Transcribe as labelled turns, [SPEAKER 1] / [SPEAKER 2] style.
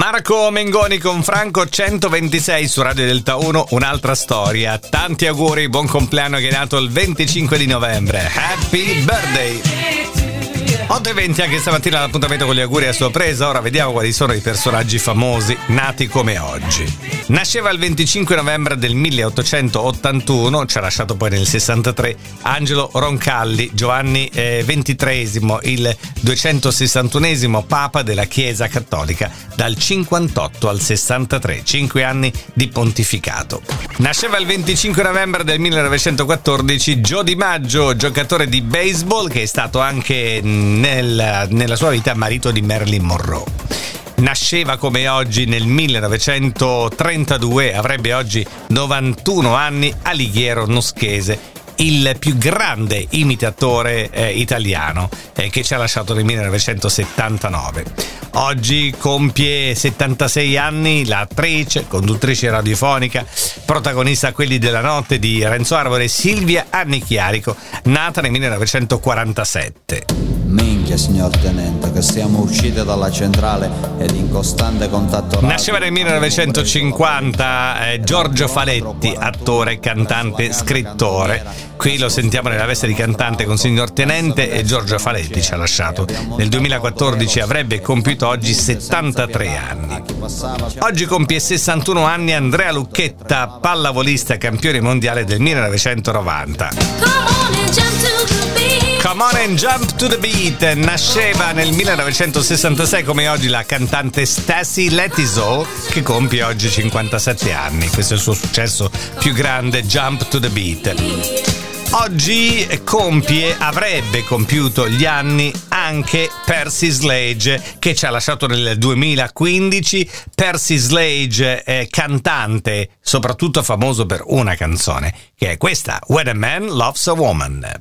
[SPEAKER 1] Marco Mengoni con Franco 126 su Radio Delta 1, un'altra storia. Tanti auguri, buon compleanno che è nato il 25 di novembre. Happy birthday! 8.20 anche stamattina l'appuntamento con gli auguri a sorpresa. Ora vediamo quali sono i personaggi famosi nati come oggi. Nasceva il 25 novembre del 1881, ci ha lasciato poi nel 63 Angelo Roncalli, Giovanni eh, XXIII, il 261 Papa della Chiesa Cattolica dal 58 al 63, 5 anni di pontificato. Nasceva il 25 novembre del 1914 Joe Di Maggio, giocatore di baseball che è stato anche nel, nella sua vita marito di Marilyn Monroe. Nasceva come oggi nel 1932, avrebbe oggi 91 anni, Alighiero Noschese, il più grande imitatore eh, italiano eh, che ci ha lasciato nel 1979. Oggi compie 76 anni l'attrice, conduttrice radiofonica, protagonista a quelli della notte di Renzo Arbore, Silvia Annichiarico, nata nel 1947.
[SPEAKER 2] Minchia, signor Tenente, che siamo usciti dalla centrale ed in costante contatto radio.
[SPEAKER 1] Nasceva nel 1950 eh, Giorgio Faletti, attore, cantante, scrittore. Qui lo sentiamo nella veste di cantante con signor Tenente e Giorgio Faletti ci ha lasciato. Nel 2014 avrebbe compiuto oggi 73 anni. Oggi compie 61 anni Andrea Lucchetta, pallavolista campione mondiale del 1990. Come on and jump to the beat nasceva nel 1966 come oggi la cantante Stacy Letiso che compie oggi 57 anni. Questo è il suo successo più grande, Jump to the beat. Oggi compie, avrebbe compiuto gli anni anche Percy Slade che ci ha lasciato nel 2015. Percy Slade è cantante, soprattutto famoso per una canzone, che è questa, When a Man Loves a Woman.